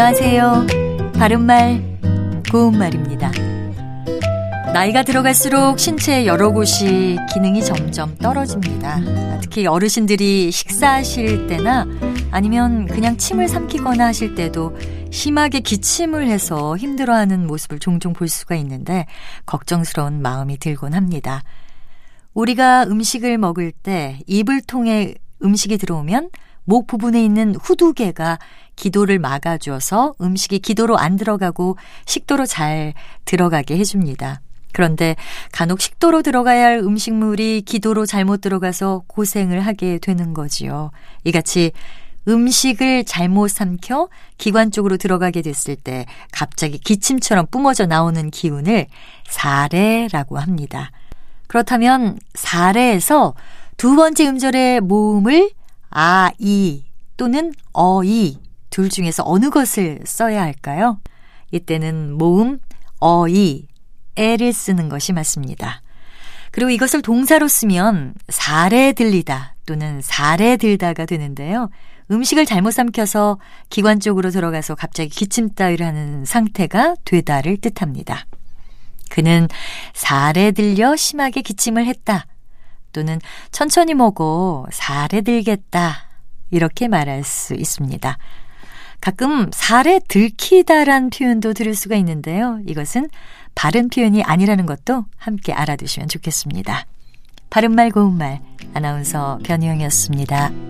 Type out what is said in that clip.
안녕하세요. 바른말, 고운말입니다. 나이가 들어갈수록 신체의 여러 곳이 기능이 점점 떨어집니다. 특히 어르신들이 식사하실 때나 아니면 그냥 침을 삼키거나 하실 때도 심하게 기침을 해서 힘들어하는 모습을 종종 볼 수가 있는데 걱정스러운 마음이 들곤 합니다. 우리가 음식을 먹을 때 입을 통해 음식이 들어오면 목 부분에 있는 후두개가 기도를 막아줘서 음식이 기도로 안 들어가고 식도로 잘 들어가게 해줍니다. 그런데 간혹 식도로 들어가야 할 음식물이 기도로 잘못 들어가서 고생을 하게 되는 거지요. 이같이 음식을 잘못 삼켜 기관 쪽으로 들어가게 됐을 때 갑자기 기침처럼 뿜어져 나오는 기운을 사례라고 합니다. 그렇다면 사례에서 두 번째 음절의 모음을 아, 이 또는 어, 이 둘 중에서 어느 것을 써야 할까요? 이때는 모음 어, 이 에를 쓰는 것이 맞습니다. 그리고 이것을 동사로 쓰면 사례 들리다 또는 사례 들다가 되는데요. 음식을 잘못 삼켜서 기관 쪽으로 들어가서 갑자기 기침 따위를 하는 상태가 되다를 뜻합니다. 그는 사례 들려 심하게 기침을 했다. 또는 천천히 먹어 사례 들겠다. 이렇게 말할 수 있습니다. 가끔 사례 들키다란 표현도 들을 수가 있는데요. 이것은 바른 표현이 아니라는 것도 함께 알아두시면 좋겠습니다. 바른말 고운말 아나운서 변희영이었습니다.